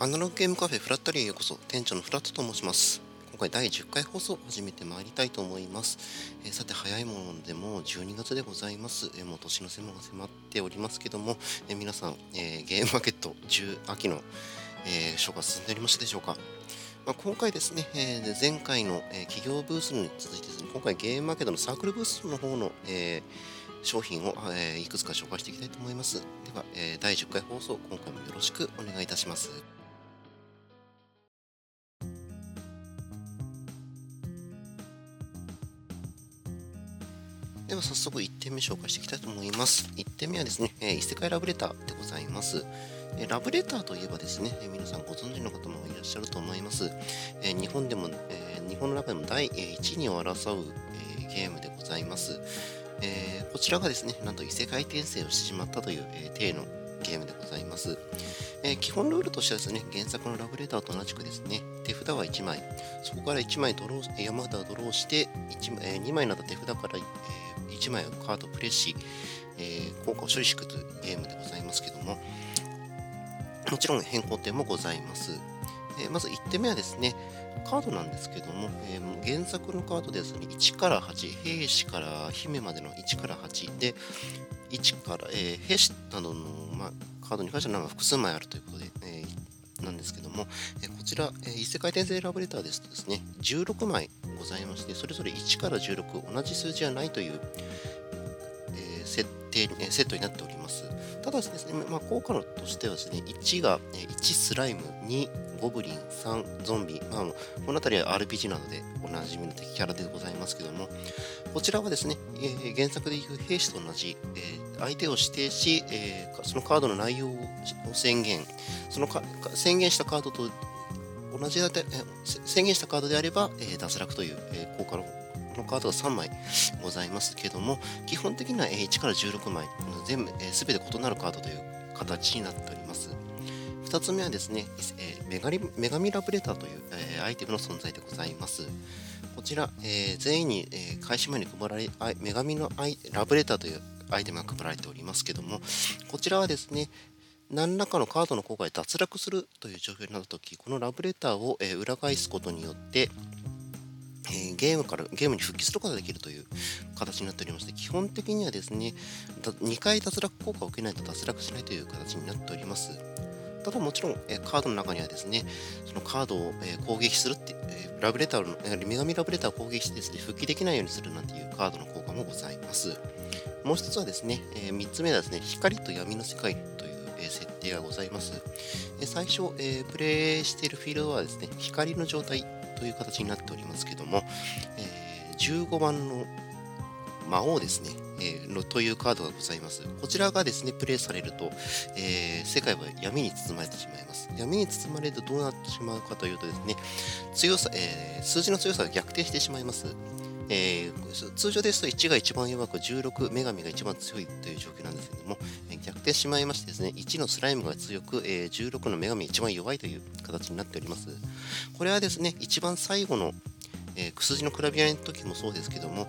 アナログゲームカフェフラットリーへようこそ店長のフラットと申します今回第10回放送を始めてまいりたいと思います、えー、さて早いものでも12月でございます、えー、もう年の瀬も迫っておりますけども、えー、皆さん、えゲームマーケット10秋の、えー、消化進んでおりましたでしょうかまあ、今回ですね、えー、前回の、え、企業ブースに続いてですね、今回ゲームマーケットのサークルブースの方の、え、商品を、え、いくつか紹介していきたいと思います。では、え、第10回放送、今回もよろしくお願いいたします。では早速1点目紹介していきたいと思います。1点目はですね、え、異世界ラブレターでございます。え、ラブレターといえばですね、え、皆さんご存知の方もいらっしゃると思います。え、日本でも、え日本の中でも第1位を争う、えゲームでございます。えこちらがですね、なんと異世界転生をしてしまったという、え体のゲームでございます。え基本ルールとしてはですね、原作のラブレターと同じくですね、手札は1枚、そこから1枚ドロー山札をドローして、1え2枚になった手札から、え1枚カードプレイし、えー、効果を処理していくというゲームでございますけども、もちろん変更点もございます。えー、まず1点目はですね、カードなんですけども、えー、原作のカードですね、1から8、兵士から姫までの1から8で、1から、えー、兵士などの、まあ、カードに関しては複数枚あるということで、え、なんですけども、え、こちら、え、異世界転生ラブレターですとですね、16枚ございまして、それぞれ1から16、同じ数字はないという、え、設定、え、セットになっております。ただですね、まあ、効果としてはですね、1が1スライム、2ゴブリン、3ゾンビ、まあ、この辺りは RPG などでおなじみの敵キャラでございますけども、こちらはですね、えー、原作でいう兵士と同じ、えー、相手を指定し、えー、そのカードの内容を宣言、そのか宣言したカードと同じだて、え宣言したカードであれば、え脱落という、え効果のこのカードが3枚ございますけども、基本的には1から16枚、全部、すべて異なるカードという形になっております。2つ目はですね、えー、メガリ女神ラブレターという、えー、アイテムの存在でございます。こちら、えー、全員に、えー、開始前に配られ、女神のアイラブレターというアイテムが配られておりますけども、こちらはですね、何らかのカードの効果で脱落するという状況になったとき、このラブレターを、え、裏返すことによって、えー、ゲームからゲームに復帰することができるという形になっておりまして、基本的にはですね、2回脱落効果を受けないと脱落しないという形になっております。ただもちろん、えカードの中にはですね、そのカードを、え攻撃するって、えラブレターの、え女神ラブレターを攻撃してですね、復帰できないようにするなんていうカードの効果もございます。もう一つはですね、え3つ目はですね、光と闇の世界という、え設定がございます。え最初、えプレイしているフィールドはですね、光の状態という形になっておりますけども、え15番の魔王ですね、えー、というカードがございます。こちらがですね、プレイされると、えー、世界は闇に包まれてしまいます。闇に包まれるとどうなってしまうかというとですね、強さ、えー、数字の強さが逆転してしまいます。えー、通常ですと1が一番弱く16女神が一番強いという状況なんですけども、え逆転しまいましてですね1のスライムが強く、えー、16の女神が一番弱いという形になっております。これはですね一番最後の、えー、数字の比べ合いの時もそうですけども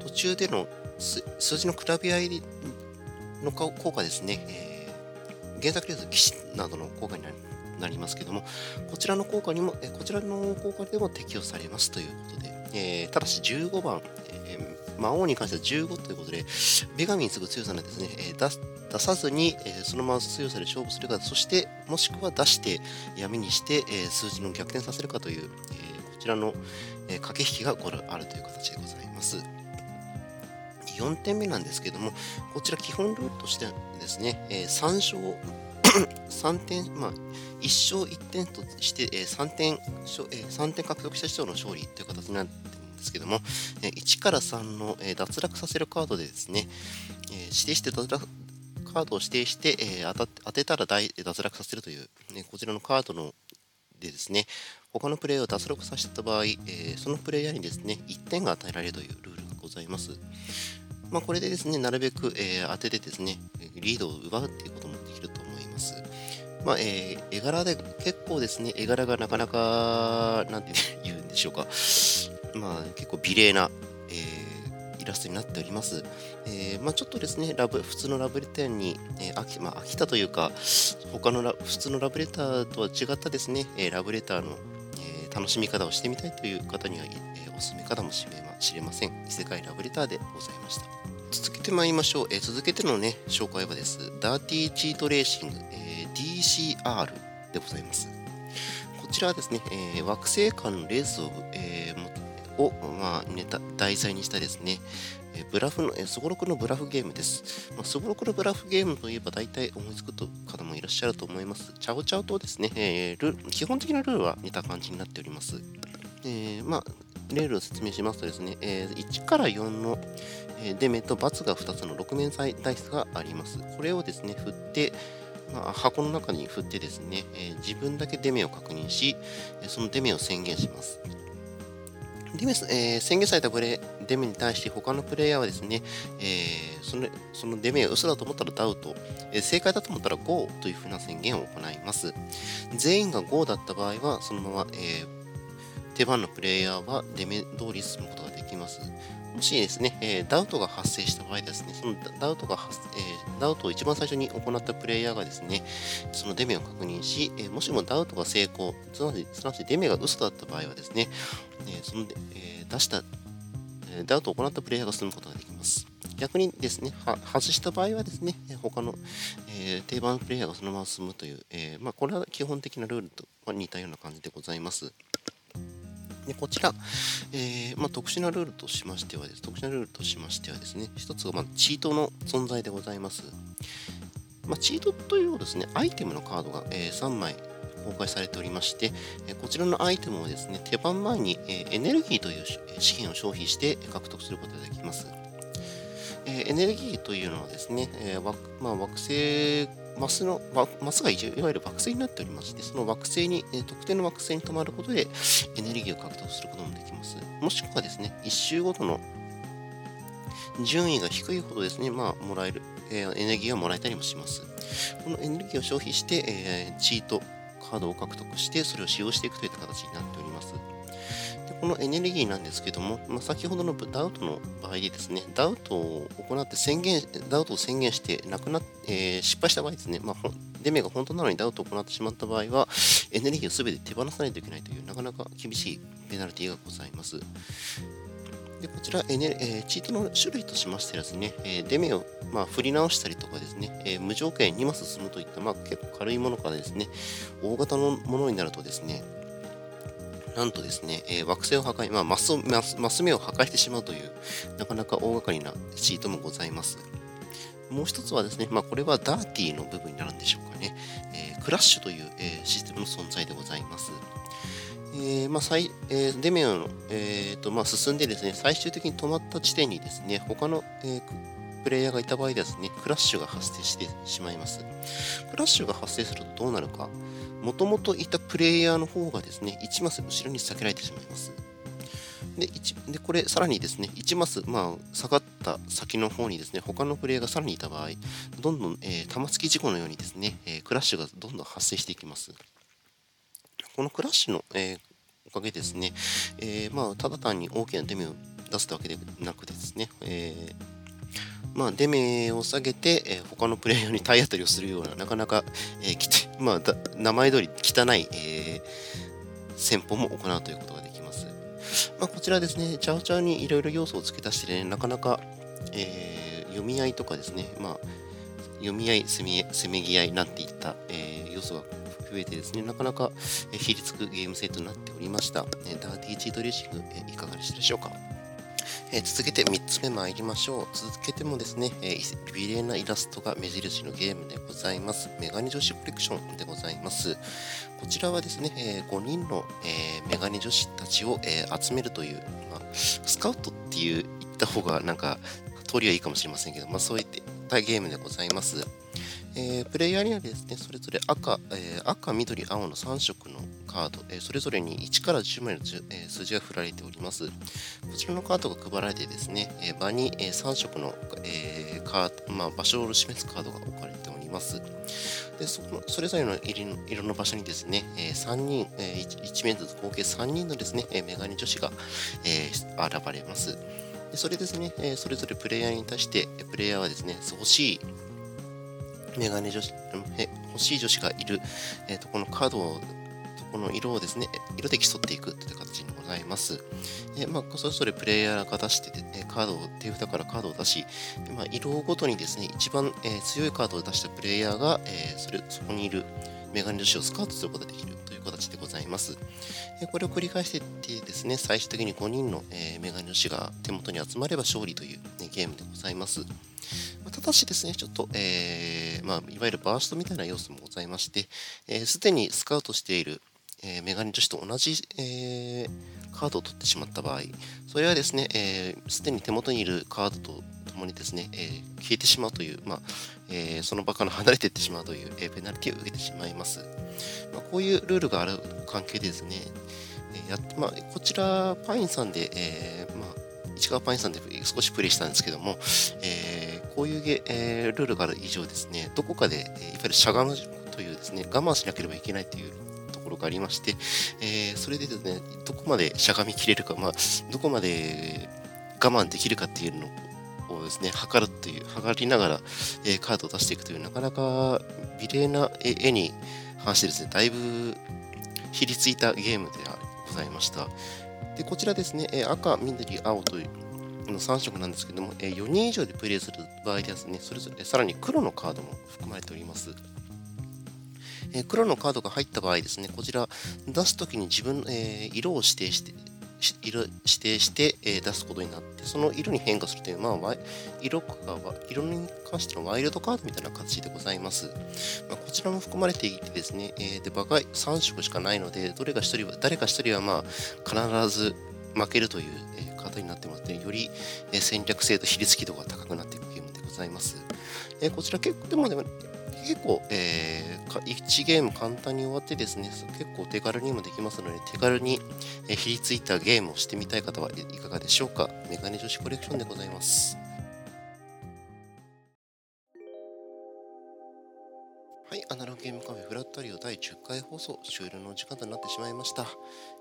途中での数字の比べ合いの効果ですね、えー、原作でいうと騎士などの効果になりますけども、こちらの効果にも、えこちらの効果でも適用されますということで、えー、ただし15番、えー、魔王に関しては15ということで、女神に次ぐ強さなんですね、えー、出さずに、えー、そのまま強さで勝負するか、そしてもしくは出して闇にして、え、数字の逆転させるかという、え、こちらの、え、駆け引きがこれあるという形でございます。4点目なんですけども、こちら基本ルールとしてはですね、え、3勝、3点、まあ、1勝1点として、えー、3点、えー、3点獲得した人の勝利という形になってるんですけども、えー、1から3の、えー、脱落させるカードでですね、えー、指定して脱落カードを指定して、えー、当た当てたら脱落させるという、ね、こちらのカードのでですね、他のプレイヤーを脱落させた場合、えー、そのプレイヤーにですね、1点が与えられるというルールがございます。まあ、これでですね、なるべく、えー、当ててですね、リードを奪うっていうこともます。まあ、えー、絵柄で結構ですね、絵柄がなかなか、なんて言うんでしょうか、まあ、結構美麗な、えー、イラストになっております。えー、まあ、ちょっとですね、ラブ普通のラブレターに、えー、飽きまあ、飽きたというか、他の普通のラブレターとは違ったですね、えラブレターの、え楽しみ方をしてみたいという方には、えおすすめかもしれません。異世界ラブレターでございました。続けてまいりましょう。えー、続けてのね、紹介はです。ダーティーチートレーシング、DCR でございます。こちらはですね、えー、惑星間のレースを、えー、を、まあ、ネタ、題材にしたですね、えブラフの、えすごろくのブラフゲームです。まあ、すごろくのブラフゲームといえば大体思いつく方もいらっしゃると思います。チャオチャオとですね、えー、ル基本的なルールは似た感じになっております。えー、まあ、レールを説明しますとですね、えー、1から4の、えデメと×が2つの6面ダイスがあります。これをですね、振って、まあ、箱の中に振ってですね、え自分だけデメを確認し、そのデメを宣言します。デメえー、宣言されたプレデメに対して他のプレイヤーはですね、えー、そのそのデメが嘘だと思ったらダウト、えー、正解だと思ったら GO というふうな宣言を行います。全員が GO だった場合は、そのまま、え手番のプレイヤーはデメ通り進むことができます。もしですね、えー、ダウトが発生した場合ですね、そのダウトが発、えー、ダウトを一番最初に行ったプレイヤーがですね、そのデメを確認し、えー、もしもダウトが成功、すなわちすなわちデメが嘘だった場合はですね、えその、え出した、えダウトを行ったプレイヤーが進むことができます。逆にですね、外した場合はですね、他の、え定番プレイヤーがそのまま進むという、えまあ、これは基本的なルールと似たような感じでございます。でこちら、えー、まあ、特殊なルールとしましてはです、特殊なルールとしましてはですね、一つが、まチートの存在でございます。まあ、チートというですね、アイテムのカードが、えー、3枚公開されておりまして、えこちらのアイテムをですね、手番前に、えエネルギーという資源を消費して獲得することができます。えエネルギーというのはですね、えーまあ、惑星マスの、マスがいわゆる惑星になっておりまして、その惑星に、特定の惑星に止まることでエネルギーを獲得することもできます。もしくはですね、1周ごとの順位が低いほどですね、まあ、もらえる、えー、エネルギーをもらえたりもします。このエネルギーを消費して、えー、チート、カードを獲得して、それを使用していくといった形になっております。でこのエネルギーなんですけども、まあ、先ほどのダウトの場合でですね、ダウトを行って宣言、ダウトを宣言してなくなっ、えー、失敗した場合ですね、まあ、デメが本当なのにダウトを行ってしまった場合は、エネルギーをすべて手放さないといけないという、なかなか厳しいペナルティがございます。でこちら、えーえー、チートの種類としましてですね、えー、デメを、まあ、振り直したりとかですね、えー、無条件2マス進むといった、まあ、結構軽いものからですね、大型のものになるとですね、なんとですね、えー、惑星を破壊、まあマスマス、マス目を破壊してしまうという、なかなか大掛かりなチートもございます。もう一つはですね、まあ、これはダーティーの部分になるんでしょうかね。えー、クラッシュという、えー、システムの存在でございます。えーまあ最えー、デメオの、えーとまあ、進んでですね、最終的に止まった地点にですね、他の、えー、プレイヤーがいた場合ですね、クラッシュが発生してしまいます。クラッシュが発生するとどうなるか。もともといたプレイヤーの方がですね、1マス後ろに下げられてしまいます。で、でこれ、さらにですね、1マス、まあ、下がった先の方にですね、他のプレイヤーがさらにいた場合、どんどん、えー、玉突き事故のようにですね、えー、クラッシュがどんどん発生していきます。このクラッシュの、えー、おかげですね、え、まあ、ただ単に大きなデメを出すわけでなくてですね、えーまあ、出目を下げて、えー、他のプレイヤーに体当たりをするような、なかなか、えー、まあ、名前通り汚い、えー、戦法も行うということができます。まあ、こちらですね、チャオチャオにいろいろ要素を付け足してね、なかなか、えー、読み合いとかですね、まあ、読み合い、せめせめぎ合いなんていった、えー、要素が増えてですね、なかなか、えー、ひりつくゲーム性となっておりました。えー、ダーティーチートレーシング、えー、いかがでしたでしょうか？え、続けて3つ目参りましょう。続けてもですね、えー、美麗なイラストが目印のゲームでございます。メガネ女子コレクションでございます。こちらはですね、え、5人の、えメガネ女子たちを、え集めるという、まあ、スカウトっていう言った方がなんか通りはいいかもしれませんけど、まあ、そういったゲームでございます。えー、プレイヤーにはですね、それぞれ赤、えー、赤、緑、青の3色のカード、えー、それぞれに1から10枚の、え数字が振られております。こちらのカードが配られてですね、え場に、え3色の、えカード、まあ、場所を示すカードが置かれております。でそのそれぞれの色の場所にですね、え3人、え 1, 1面ずつ合計3人のですね、えメガネ女子が、え現れます。でそれですね、えそれぞれプレイヤーに対して、プレイヤーはですね、欲しいメガネ女子、欲しい女子がいる、えー、とこのカードをこの色をですね、色で競っていくという形にございます。えまあ、それぞれプレイヤーが出して、ね、カードを、手札からカードを出し、まあ、色ごとにですね、一番、えー、強いカードを出したプレイヤーが、えー、それそこにいるメガネ女子をスカウトすることができるという形でございます。えこれを繰り返していってですね、最終的に5人の、えメガネ女子が手元に集まれば勝利という、ね、ゲームでございます。ただしですね、ちょっと、えー、まあ、いわゆるバーストみたいな要素もございまして、す、えー、で、にスカウトしている、えー、メガネ女子と同じ、えー、カードを取ってしまった場合、それはですね、す、えー、で、に手元にいるカードとともにですね、えー、消えてしまうという、まあえー、その場から離れていってしまうという、え、ペナルティを受けてしまいます。まあ、こういうルールがある関係でですね、えやまあ、こちら、パインさんで、えまあ、市川パインさんで少しプレイしたんですけども、えこういうゲ、えルールがある以上ですね、どこかで、えいわゆるしゃがむというですね、我慢しなければいけないというころがありまして、えそれでですね、どこまでしゃがみきれるか、まあ、どこまで我慢できるかっていうのをですね、測るという、測りながら、えカードを出していくという、なかなか美麗な絵に反してですね、だいぶひりついたゲームでございました。でこちらですね、え赤、緑、青というの3色なんですけども、え4人以上でプレイする場合ですね、それぞれさらに黒のカードも含まれております。え黒のカードが入った場合ですね、こちら出すときに自分、え、色を指定して、色指定して、え、出すことになって、その色に変化するという、まあ、色が色に関してのワイルドカードみたいな形でございます。まあ、こちらも含まれていてですね、えー、で場が3色しかないので、どれか1人は、誰か1人はまあ必ず負けるという、えー、カードになってますので、より、え、戦略性と比率軌道が高くなっていくゲームでございます。えー、こちら結構でもでも結構、えー、1ゲーム簡単に終わってですね、結構手軽にもできますので、手軽に、えー、ひりついたゲームをしてみたい方はいかがでしょうか。メガネ女子コレクションでございます。はい、アナログゲームカフェフラットリオ第10回放送終了の時間となってしまいました。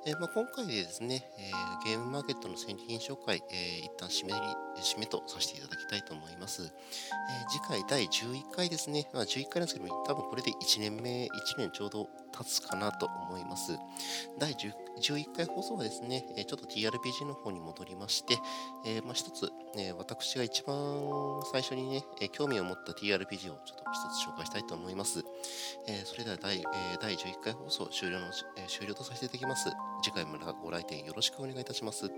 えー、まあ、今回でですね、えー、ゲームマーケットの戦利品紹介、えー、一旦締め締めとさせていただきたいと思います。え次回第11回ですね、まあ、11回なんですけども、多分これで1年目、1年ちょうど経つかなと思います。第11回放送はですね、ちょっと TRPG の方に戻りまして、えまあ、一つ、え私が一番最初にね、興味を持った TRPG をちょっと一つ紹介したいと思います。えそれでは第,、え第11回放送終了の、え終了とさせていただきます。次回もご来店よろしくお願いいたします。